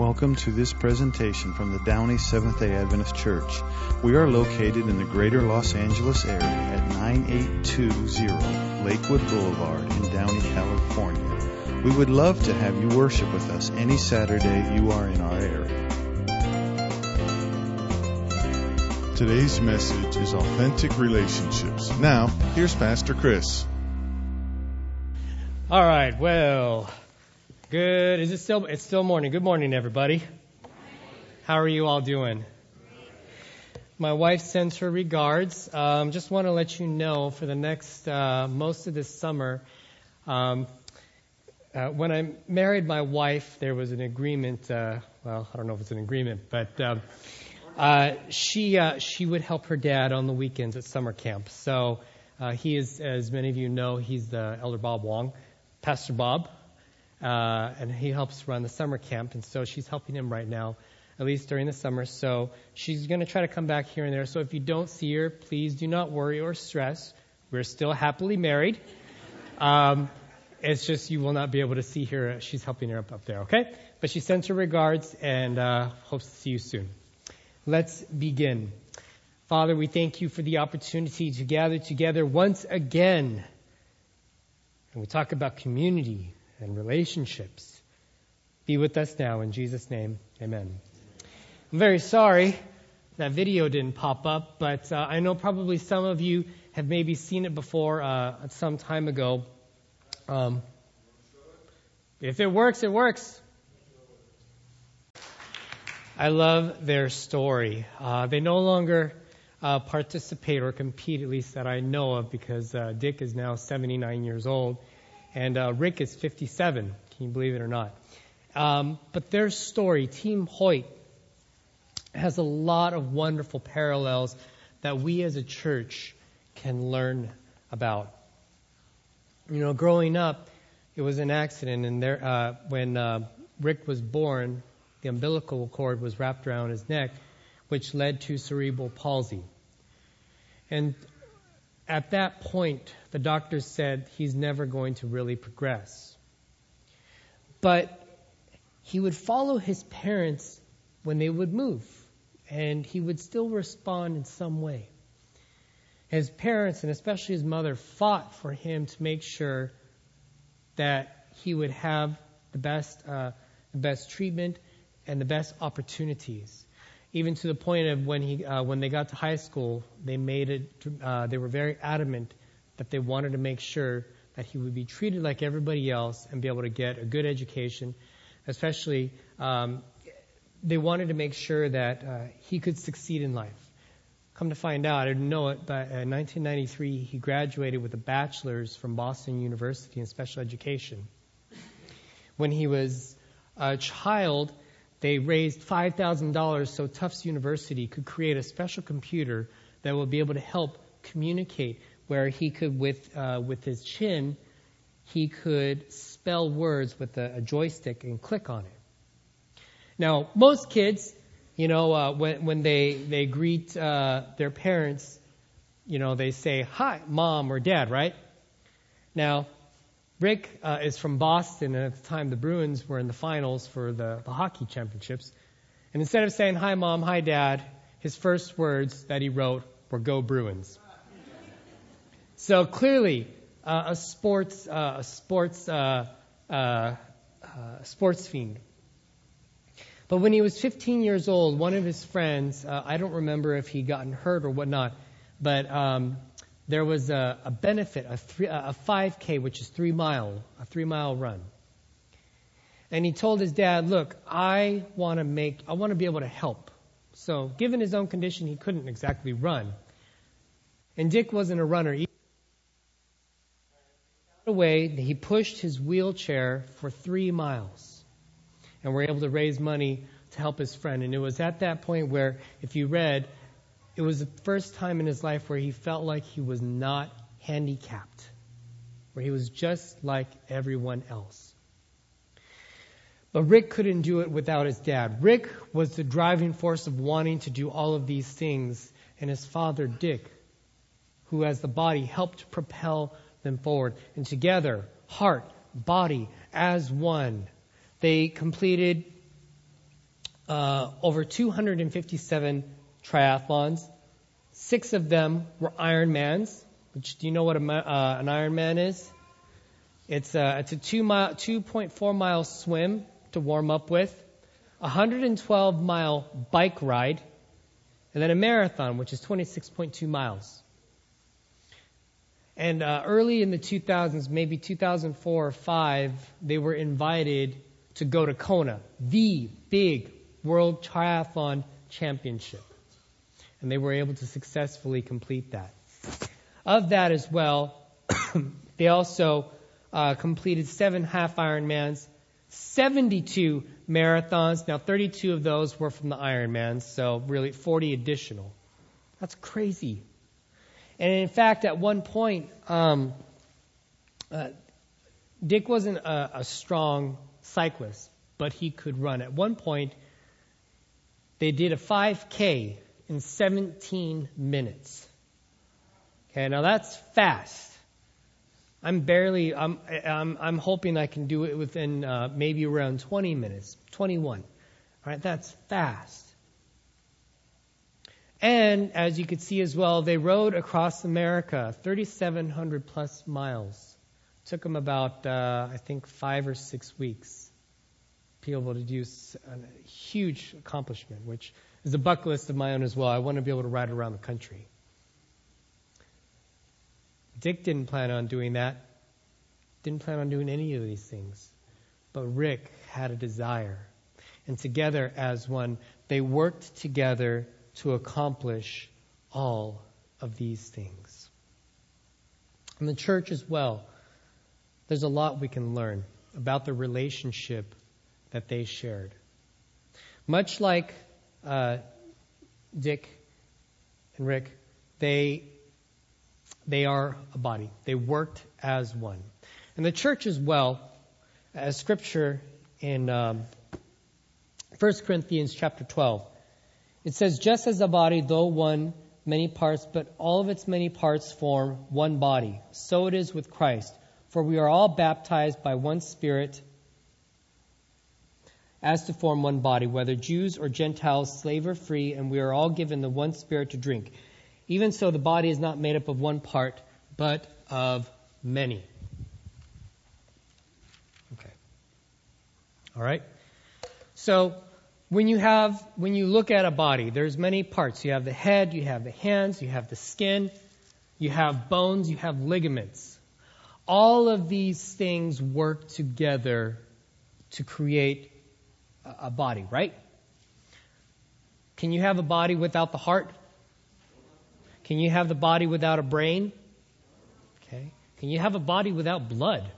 Welcome to this presentation from the Downey Seventh day Adventist Church. We are located in the greater Los Angeles area at 9820 Lakewood Boulevard in Downey, California. We would love to have you worship with us any Saturday you are in our area. Today's message is authentic relationships. Now, here's Pastor Chris. All right, well, Good. Is it still? It's still morning. Good morning, everybody. How are you all doing? My wife sends her regards. Um, just want to let you know for the next uh, most of this summer. Um, uh, when I married my wife, there was an agreement. Uh, well, I don't know if it's an agreement, but um, uh, she uh, she would help her dad on the weekends at summer camp. So uh, he is, as many of you know, he's the Elder Bob Wong, Pastor Bob uh, and he helps run the summer camp, and so she's helping him right now, at least during the summer. So she's going to try to come back here and there. So if you don't see her, please do not worry or stress. We're still happily married. Um, it's just you will not be able to see her. She's helping her up up there, okay? But she sends her regards and uh, hopes to see you soon. Let's begin. Father, we thank you for the opportunity to gather together once again. And we talk about community, and relationships. Be with us now in Jesus' name. Amen. I'm very sorry that video didn't pop up, but uh, I know probably some of you have maybe seen it before uh, some time ago. Um, if it works, it works. I love their story. Uh, they no longer uh, participate or compete, at least that I know of, because uh, Dick is now 79 years old and uh, Rick is 57. Can you believe it or not? Um, but their story, Team Hoyt, has a lot of wonderful parallels that we as a church can learn about. You know, growing up, it was an accident, and there, uh, when uh, Rick was born, the umbilical cord was wrapped around his neck, which led to cerebral palsy. And at that point, the doctors said he's never going to really progress. But he would follow his parents when they would move, and he would still respond in some way. His parents, and especially his mother, fought for him to make sure that he would have the best, uh, the best treatment and the best opportunities even to the point of when he uh, when they got to high school, they made it. Uh, they were very adamant that they wanted to make sure that he would be treated like everybody else and be able to get a good education. Especially, um, they wanted to make sure that uh, he could succeed in life. Come to find out, I didn't know it, but in 1993 he graduated with a bachelor's from Boston University in special education. When he was a child, they raised $5,000 so Tufts University could create a special computer that would be able to help communicate, where he could, with, uh, with his chin, he could spell words with a, a joystick and click on it. Now, most kids, you know, uh, when, when they, they greet uh, their parents, you know, they say, hi, mom or dad, right? Now, Rick uh, is from Boston, and at the time the Bruins were in the finals for the, the hockey championships. And instead of saying, Hi, Mom, hi, Dad, his first words that he wrote were, Go Bruins. So clearly, uh, a sports, uh, a sports, uh, uh, uh, sports fiend. But when he was 15 years old, one of his friends, I don't remember if he gotten hurt or whatnot, but um, there was a, a benefit, a, three, a 5K, which is three mile, a three mile run. And he told his dad, look, I want to make, I want to be able to help. So given his own condition, he couldn't exactly run. And Dick wasn't a runner either. Away, he pushed his wheelchair for three miles and were able to raise money to help his friend. And it was at that point where, if you read, it was the first time in his life where he felt like he was not handicapped, where he was just like everyone else. But Rick couldn't do it without his dad. Rick was the driving force of wanting to do all of these things, and his father, Dick, who as the body helped propel them forward. And together, heart, body, as one, they completed uh, over 257 triathlons. Six of them were Ironmans. Which do you know what a, uh, an Ironman is? It's a, it's a two mile, 2.4 mile swim to warm up with, a 112 mile bike ride, and then a marathon, which is 26.2 miles. And uh, early in the 2000s, maybe 2004 or 5, they were invited to go to Kona, the big World Triathlon Championship. And they were able to successfully complete that. Of that as well, they also uh, completed seven half Ironmans, 72 marathons. Now, 32 of those were from the Ironmans, so really 40 additional. That's crazy. And in fact, at one point, um, uh, Dick wasn't a, a strong cyclist, but he could run. At one point, they did a 5K in 17 minutes. Okay, now that's fast. I'm barely, I'm, I'm, I'm hoping I can do it within uh, maybe around 20 minutes, 21. All right, that's fast. And as you could see as well, they rode across America, 3,700 plus miles. Took them about, uh, I think, five or six weeks able to do a huge accomplishment, which is a bucket list of my own as well. I want to be able to ride around the country. Dick didn't plan on doing that. Didn't plan on doing any of these things. But Rick had a desire. And together as one, they worked together to accomplish all of these things. In the church as well, there's a lot we can learn about the relationship that they shared. Much like uh, Dick and Rick, they they are a body. They worked as one. And the church as well, as scripture in um, 1 Corinthians chapter 12, it says, just as a body, though one, many parts, but all of its many parts form one body. So it is with Christ. For we are all baptized by one Spirit as to form one body, whether Jews or Gentiles, slave or free, and we are all given the one Spirit to drink. Even so, the body is not made up of one part, but of many. Okay. All right. So, when you have, when you look at a body, there's many parts. You have the head, you have the hands, you have the skin, you have bones, you have ligaments. All of these things work together to create a body, right? Can you have a body without the heart? Can you have the body without a brain? Okay. Can you have a body without blood?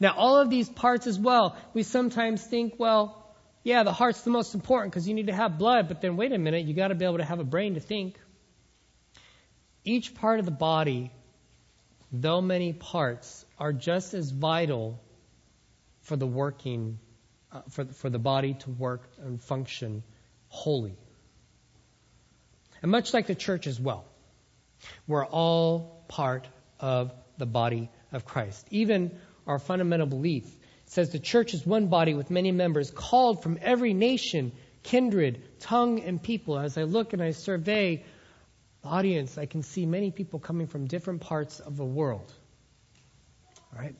Now, all of these parts as well, we sometimes think, well, yeah, the heart's the most important because you need to have blood, but then wait a minute, you got to be able to have a brain to think. Each part of the body, though many parts, are just as vital for the working, uh, for, for the body to work and function wholly. And much like the church as well, we're all part of the body of Christ. Even our fundamental belief says the church is one body with many members called from every nation, kindred, tongue, and people. As I look and I survey the audience, I can see many people coming from different parts of the world. All right?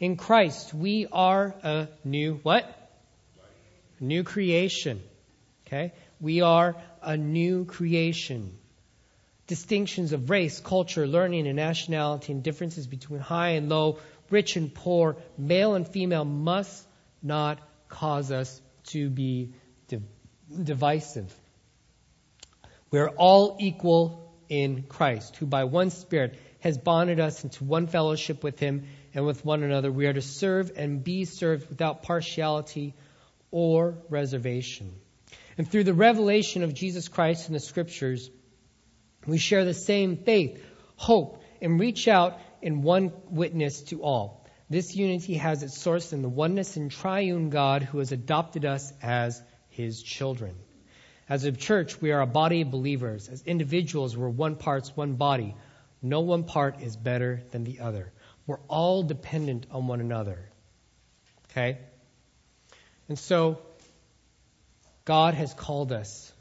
In Christ, we are a new what? New creation. Okay? We are a new creation. Distinctions of race, culture, learning, and nationality, and differences between high and low, rich and poor, male and female must not cause us to be div- divisive. We are all equal in Christ, who by one Spirit has bonded us into one fellowship with Him and with one another. We are to serve and be served without partiality or reservation. And through the revelation of Jesus Christ in the scriptures, we share the same faith, hope, and reach out in one witness to all. This unity has its source in the oneness and triune God who has adopted us as his children. As a church, we are a body of believers. As individuals, we're one part's one body. No one part is better than the other. We're all dependent on one another. Okay? And so, God has called us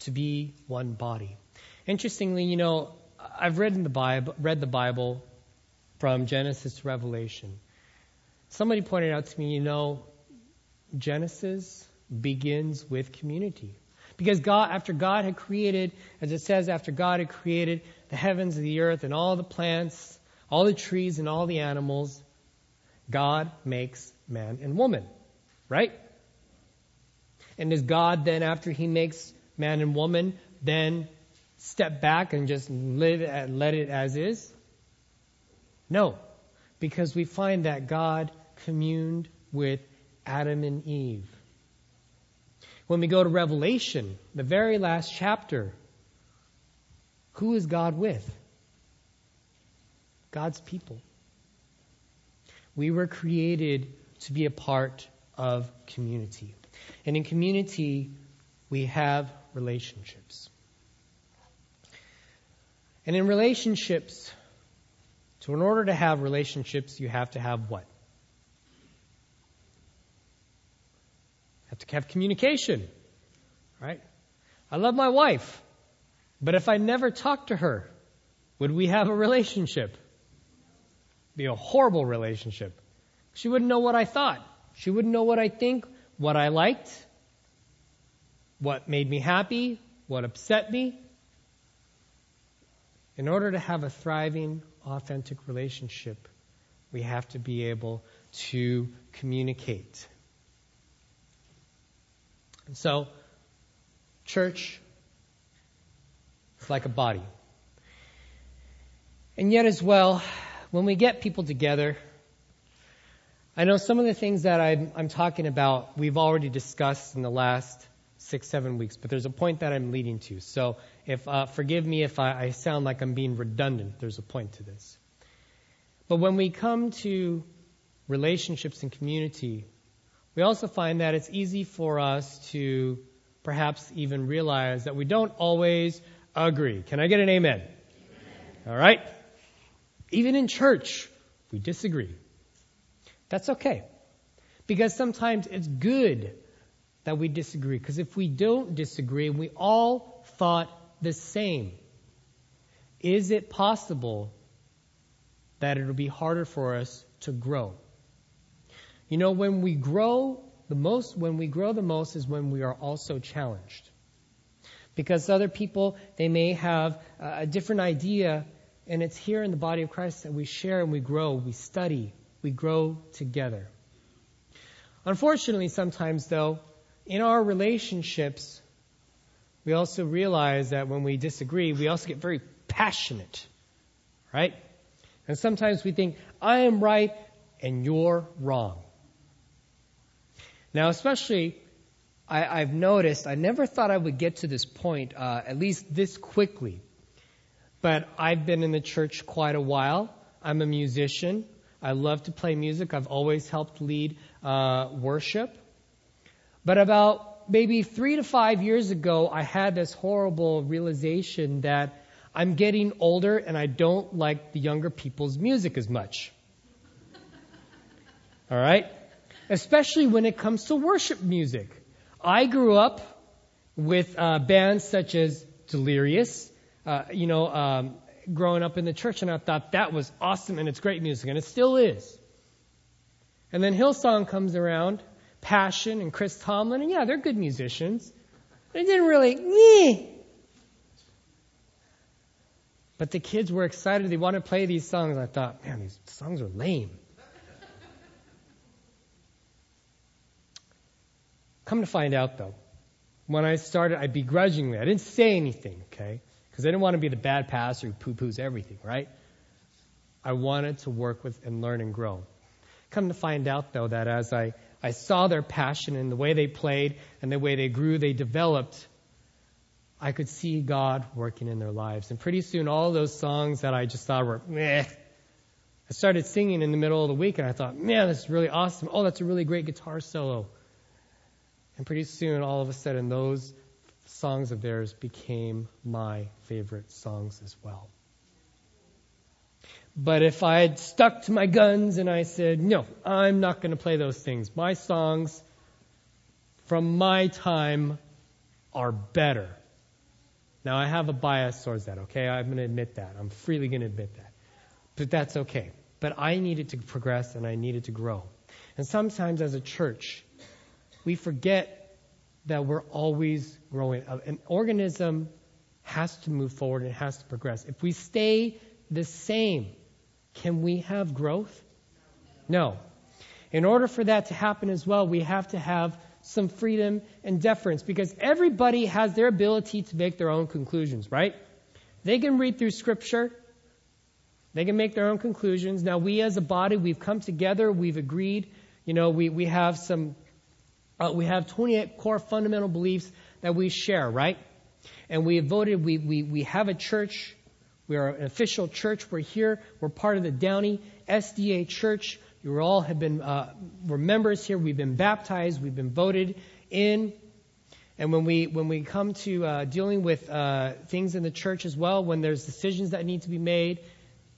to be one body. Interestingly, you know, I've read the Bible, read the Bible from Genesis to Revelation. Somebody pointed out to me, you know, Genesis begins with community. Because God, after God had created, as it says, after God had created the heavens and the earth and all the plants, all the trees and all the animals, God makes man and woman. Right? And is God then, after he makes man and woman, then step back and just live and let it as is? No. Because we find that God communed with Adam and Eve. When we go to Revelation, the very last chapter, who is God with? God's people. We were created to be a part of community. And in community, we have relationships. And in relationships, so in order to have relationships, you have to have what? have to have communication, right? I love my wife, but if I never talked to her, would we have a relationship? Be a horrible relationship. She wouldn't know what I thought. She wouldn't know what I think, what I liked, what made me happy, what upset me. In order to have a thriving, authentic relationship, we have to be able to communicate. And so, church is like a body. And yet, as well, when we get people together, I know some of the things that I'm, I'm, talking about we've already discussed in the last six, seven weeks, but there's a point that I'm leading to. So, if uh, forgive me if I, I sound like I'm being redundant. There's a point to this. But when we come to relationships and community, we also find that it's easy for us to perhaps even realize that we don't always agree. Can I get an amen? amen. All right? Even in church, we disagree. That's okay. Because sometimes it's good that we disagree. Because if we don't disagree we all thought the same, is it possible that it'll be harder for us to grow? You know, when we grow the most, when we grow the most is when we are also challenged. Because other people, they may have a different idea, and it's here in the body of Christ that we share and we grow, we study, we grow together. Unfortunately, sometimes though, in our relationships, we also realize that when we disagree, we also get very passionate, right? And sometimes we think, I am right and you're wrong. Now, especially, I, have noticed, I never thought I would get to this point, uh, at least this quickly. But I've been in the church quite a while. I'm a musician. I love to play music. I've always helped lead uh, worship. But about maybe three to five years ago, I had this horrible realization that I'm getting older and I don't like the younger people's music as much. All right? especially when it comes to worship music. I grew up with uh, bands such as Delirious, uh, you know, um, growing up in the church, and I thought that was awesome and it's great music, and it still is. And then Hillsong comes around, Passion and Chris Tomlin, and yeah, they're good musicians. But it didn't really, meh. But the kids were excited. They wanted to play these songs. I thought, man, these songs are lame. Come to find out though, when I started, I begrudgingly, I didn't say anything, okay? Because I didn't want to be the bad pastor who poo poos everything, right? I wanted to work with and learn and grow. Come to find out though that as I, I saw their passion and the way they played and the way they grew, they developed, I could see God working in their lives. And pretty soon all those songs that I just thought were meh, I started singing in the middle of the week and I thought, man, this is really awesome. Oh, that's a really great guitar solo. And pretty soon, all of a sudden, those songs of theirs became my favorite songs as well. But if I had stuck to my guns and I said, no, I'm not going to play those things. My songs, from my time are better. Now, I have a bias towards that, okay? I'm going to admit that. I'm freely going to admit that. But that's okay. But I needed to progress and I needed to grow. And sometimes as a church, we forget that we're always growing. An organism has to move forward and has to progress. If we stay the same, can we have growth? No. In order for that to happen as well, we have to have some freedom and deference because everybody has their ability to make their own conclusions, right? They can read through scripture. They can make their own conclusions. Now, we as a body, we've come together, we've agreed. You know, we, we have some, uh, we have 28 core fundamental beliefs that we share, right? And we have voted, we, we, we have a church. We are an official church. We're here. We're part of the Downey SDA church. You all have been, uh, we're members here. We've been baptized. We've been voted in. And when we when we come to uh, dealing with uh, things in the church as well, when there's decisions that need to be made,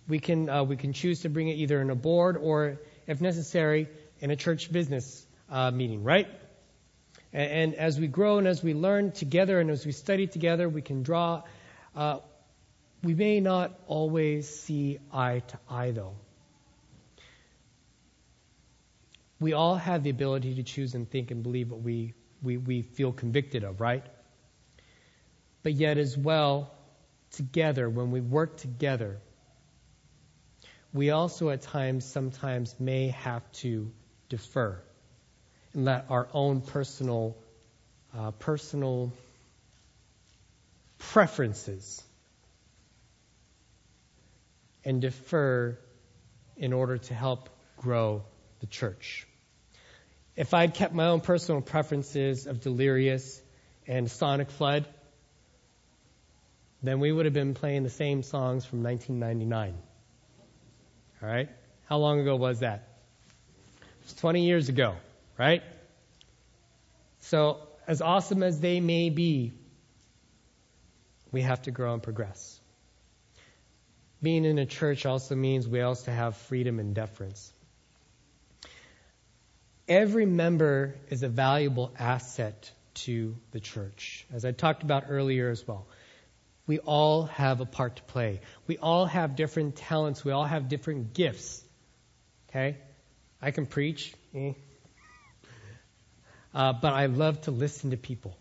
we can uh, we can choose to bring it either in a board or, if necessary, in a church business uh, meeting, right? And, and, as we grow and as we learn together and as we study together, we can draw. We may not always see eye to eye, though. we all have the ability to choose and think and believe what we, we, we feel convicted of, right? But yet, as well, together, when we work together, we also at times, sometimes may have to defer and let our own personal, uh, personal preferences and defer in order to help grow the church. If I'd kept my own personal preferences of Delirious and Sonic Flood, then we would have been playing the same songs from 1999. All right? How long ago was that? It was 20 years ago, right? So, as awesome as they may be, we have to grow and progress. Being in a church also means we also have freedom and deference. Every member is a valuable asset to the church, as I talked about earlier as well. We all have a part to play. We all have different talents. We all have different gifts. Okay? I can preach, eh. uh, but I love to listen to people.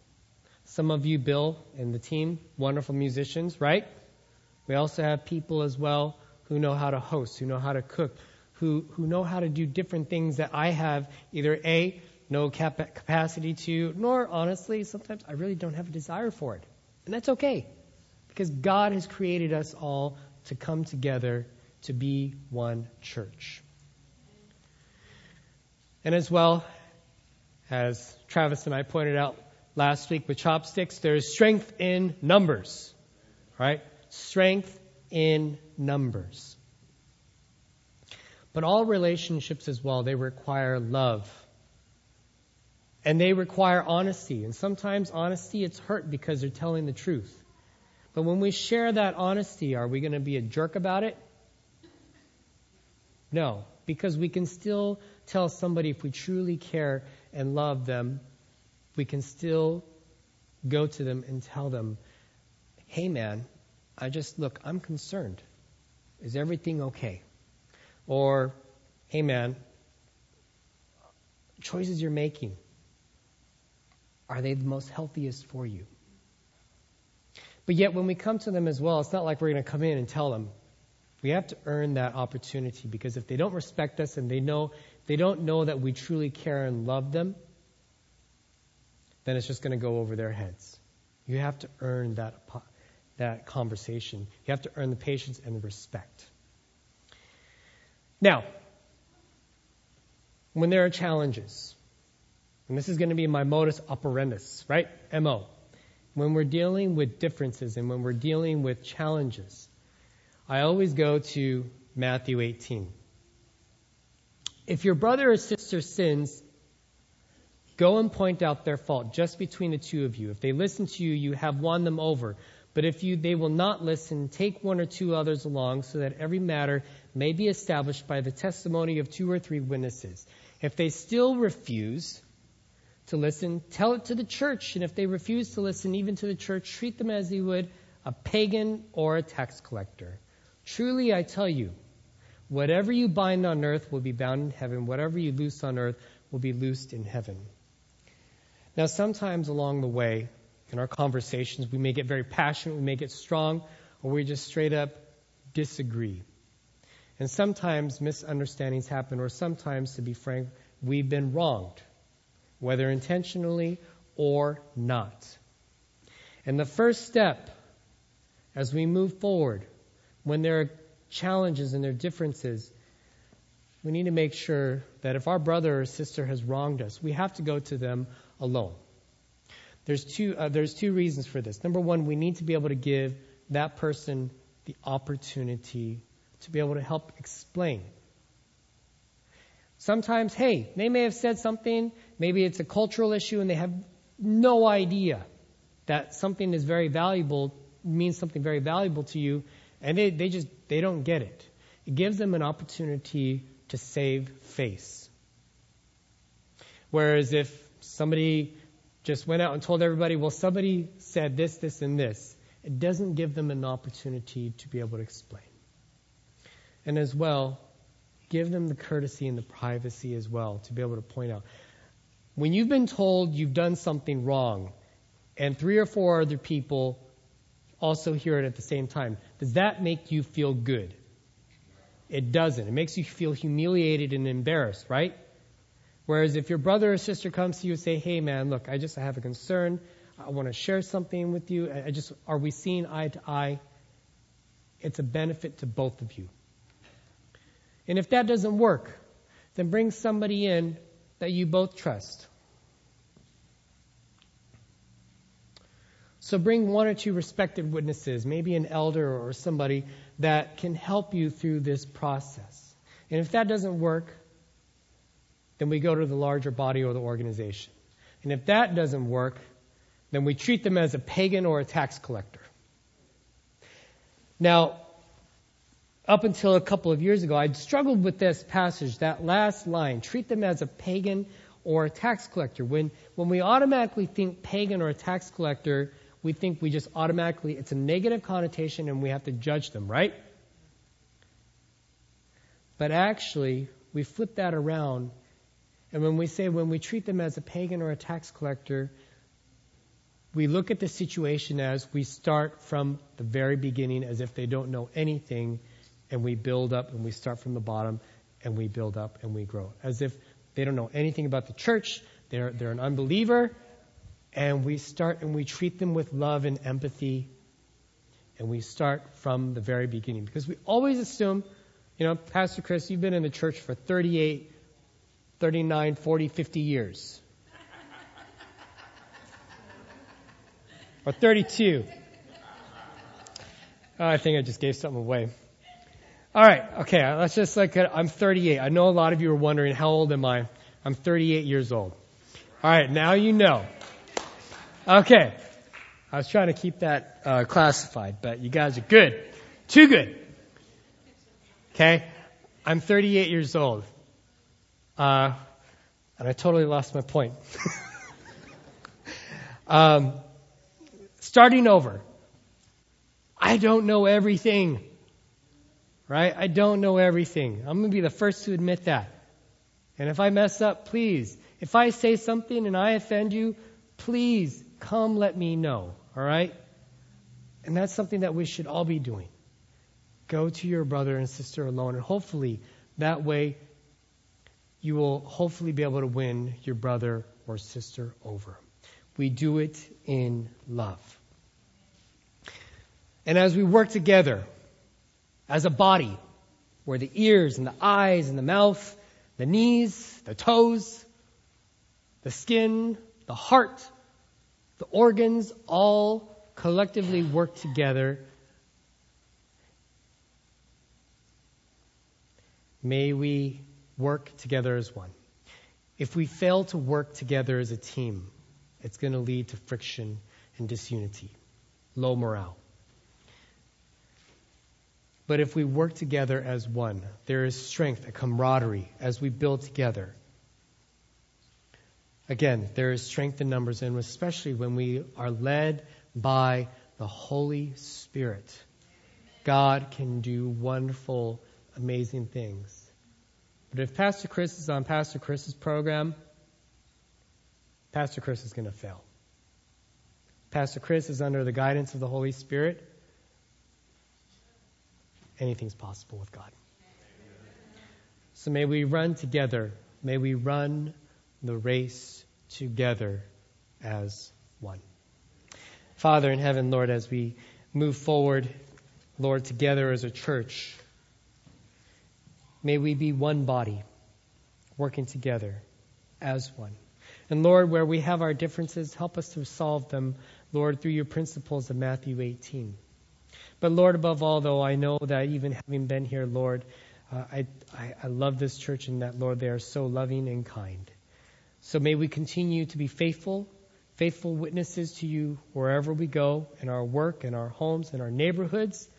Some of you, Bill and the team, wonderful musicians, right? We also have people as well who know how to host, who know how to cook, who, who know how to do different things that I have either A, no cap- capacity to, nor honestly, sometimes I really don't have a desire for it. And that's okay. Because God has created us all to come together to be one church. And as well, as Travis and I pointed out last week with chopsticks, there is strength in numbers. Right? Strength in numbers. But all relationships as well, they require love. And they require honesty. And sometimes honesty, it's hurt because they're telling the truth. But when we share that honesty, are we going to be a jerk about it? No, because we can still tell somebody if we truly care and love them, we can still go to them and tell them, hey man, I just, look, I'm concerned. Is everything okay? Or, hey man, choices you're making, are they the most healthiest for you? But yet, when we come to them as well, it's not like we're going to come in and tell them. We have to earn that opportunity because if they don't respect us and they know they don't know that we truly care and love them, then it's just going to go over their heads. You have to earn that that conversation. You have to earn the patience and the respect. Now, when there are challenges, and this is going to be my modus operandus, right? MO. When we're dealing with differences and when we're dealing with challenges, I always go to Matthew 18. If your brother or sister sins, go and point out their fault just between the two of you. If they listen to you, you have won them over. But if you, they will not listen, take one or two others along so that every matter may be established by the testimony of two or three witnesses. If they still refuse, to listen, tell it to the church. And if they refuse to listen, even to the church, treat them as you would a pagan or a tax collector. Truly, I tell you, whatever you bind on earth will be bound in heaven, whatever you loose on earth will be loosed in heaven. Now, sometimes along the way, in our conversations, we may get very passionate, we may get strong, or we just straight up disagree. And sometimes misunderstandings happen, or sometimes, to be frank, we've been wronged, whether intentionally or not. And the first step as we move forward, when there are challenges and there are differences, we need to make sure that if our brother or sister has wronged us, we have to go to them alone. There's two, uh, there's two reasons for this. Number one, we need to be able to give that person the opportunity to be able to help explain. Sometimes, hey, they may have said something, maybe it's a cultural issue, and they have no idea that something is very valuable, means something very valuable to you, and they, they just, they don't get it. It gives them an opportunity to save face. Whereas if somebody just went out and told everybody, well, somebody said this, this, and this, it doesn't give them an opportunity to be able to explain. And as well, give them the courtesy and the privacy as well to be able to point out. When you've been told you've done something wrong, and three or four other people also hear it at the same time, does that make you feel good? It doesn't. It makes you feel humiliated and embarrassed, right? Whereas if your brother or sister comes to you and say, "Hey, man, look, I just have a concern. I want to share something with you. I just are we seeing eye to eye?" It's a benefit to both of you. And if that doesn't work, then bring somebody in that you both trust. So bring one or two respected witnesses, maybe an elder or somebody that can help you through this process. And if that doesn't work, then we go to the larger body or the organization. And if that doesn't work, then we treat them as a pagan or a tax collector. Now, up until a couple of years ago, I'd struggled with this passage, that last line, treat them as a pagan or a tax collector. When, when we automatically think pagan or a tax collector, we think we just automatically, it's a negative connotation and we have to judge them, right? But actually, we flip that around and when we say when we treat them as a pagan or a tax collector, we look at the situation as we start from the very beginning as if they don't know anything, and we build up and we start from the bottom and we build up and we grow. As if they don't know anything about the church, they're, they're an unbeliever, and we start and we treat them with love and empathy, and we start from the very beginning. Because we always assume, you know, Pastor Chris, you've been in the church for 38 39, 40, 50 years. or 32. Oh, I think I just gave something away. All right, okay, let's just like, I'm 38. I know a lot of you are wondering, how old am I? I'm 38 years old. All right, now you know. Okay. I was trying to keep that uh, classified, but you guys are good. Too good. Okay? I'm 38 years old. Uh, and I totally lost my point. um, starting over. I don't know everything. Right? I don't know everything. I'm going to be the first to admit that. And if I mess up, please. If I say something and I offend you, please come let me know. All right? And that's something that we should all be doing. Go to your brother and sister alone, and hopefully that way you will hopefully be able to win your brother or sister over. We do it in love. And as we work together as a body, where the ears and the eyes and the mouth, the knees, the toes, the skin, the heart, the organs all collectively work together. May we work together as one. If we fail to work together as a team, it's going to lead to friction and disunity, low morale. But if we work together as one, there is strength, a camaraderie as we build together. Again, there is strength in numbers, and especially when we are led by the Holy Spirit. God can do wonderful, amazing things. But if Pastor Chris is on Pastor Chris's program, Pastor Chris is going to fail. Pastor Chris is under the guidance of the Holy Spirit. Anything's possible with God. So may we run together. May we run the race together as one. Father in heaven, Lord, as we move forward, Lord, together as a church, may we be one body, working together as one. And Lord, where we have our differences, help us to solve them, Lord, through your principles of Matthew 18. But Lord, above all, though, I know that even having been here, Lord, uh, I, I, I love this church and that, Lord, they are so loving and kind. So may we continue to be faithful, faithful witnesses to you wherever we go, in our work, in our homes, in our neighborhoods.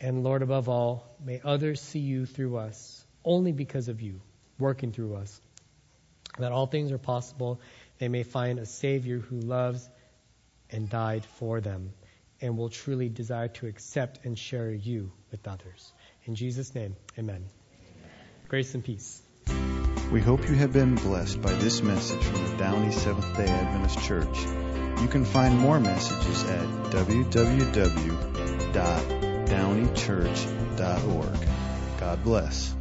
And Lord, above all, may others see you through us, only because of you, working through us. That all things are possible. They may find a Savior who loves and died for them and will truly desire to accept and share you with others. In Jesus' name, amen. Grace and peace. We hope you have been blessed by this message from the Downey Seventh day Adventist Church. You can find more messages at www.downeychurch.org. God bless.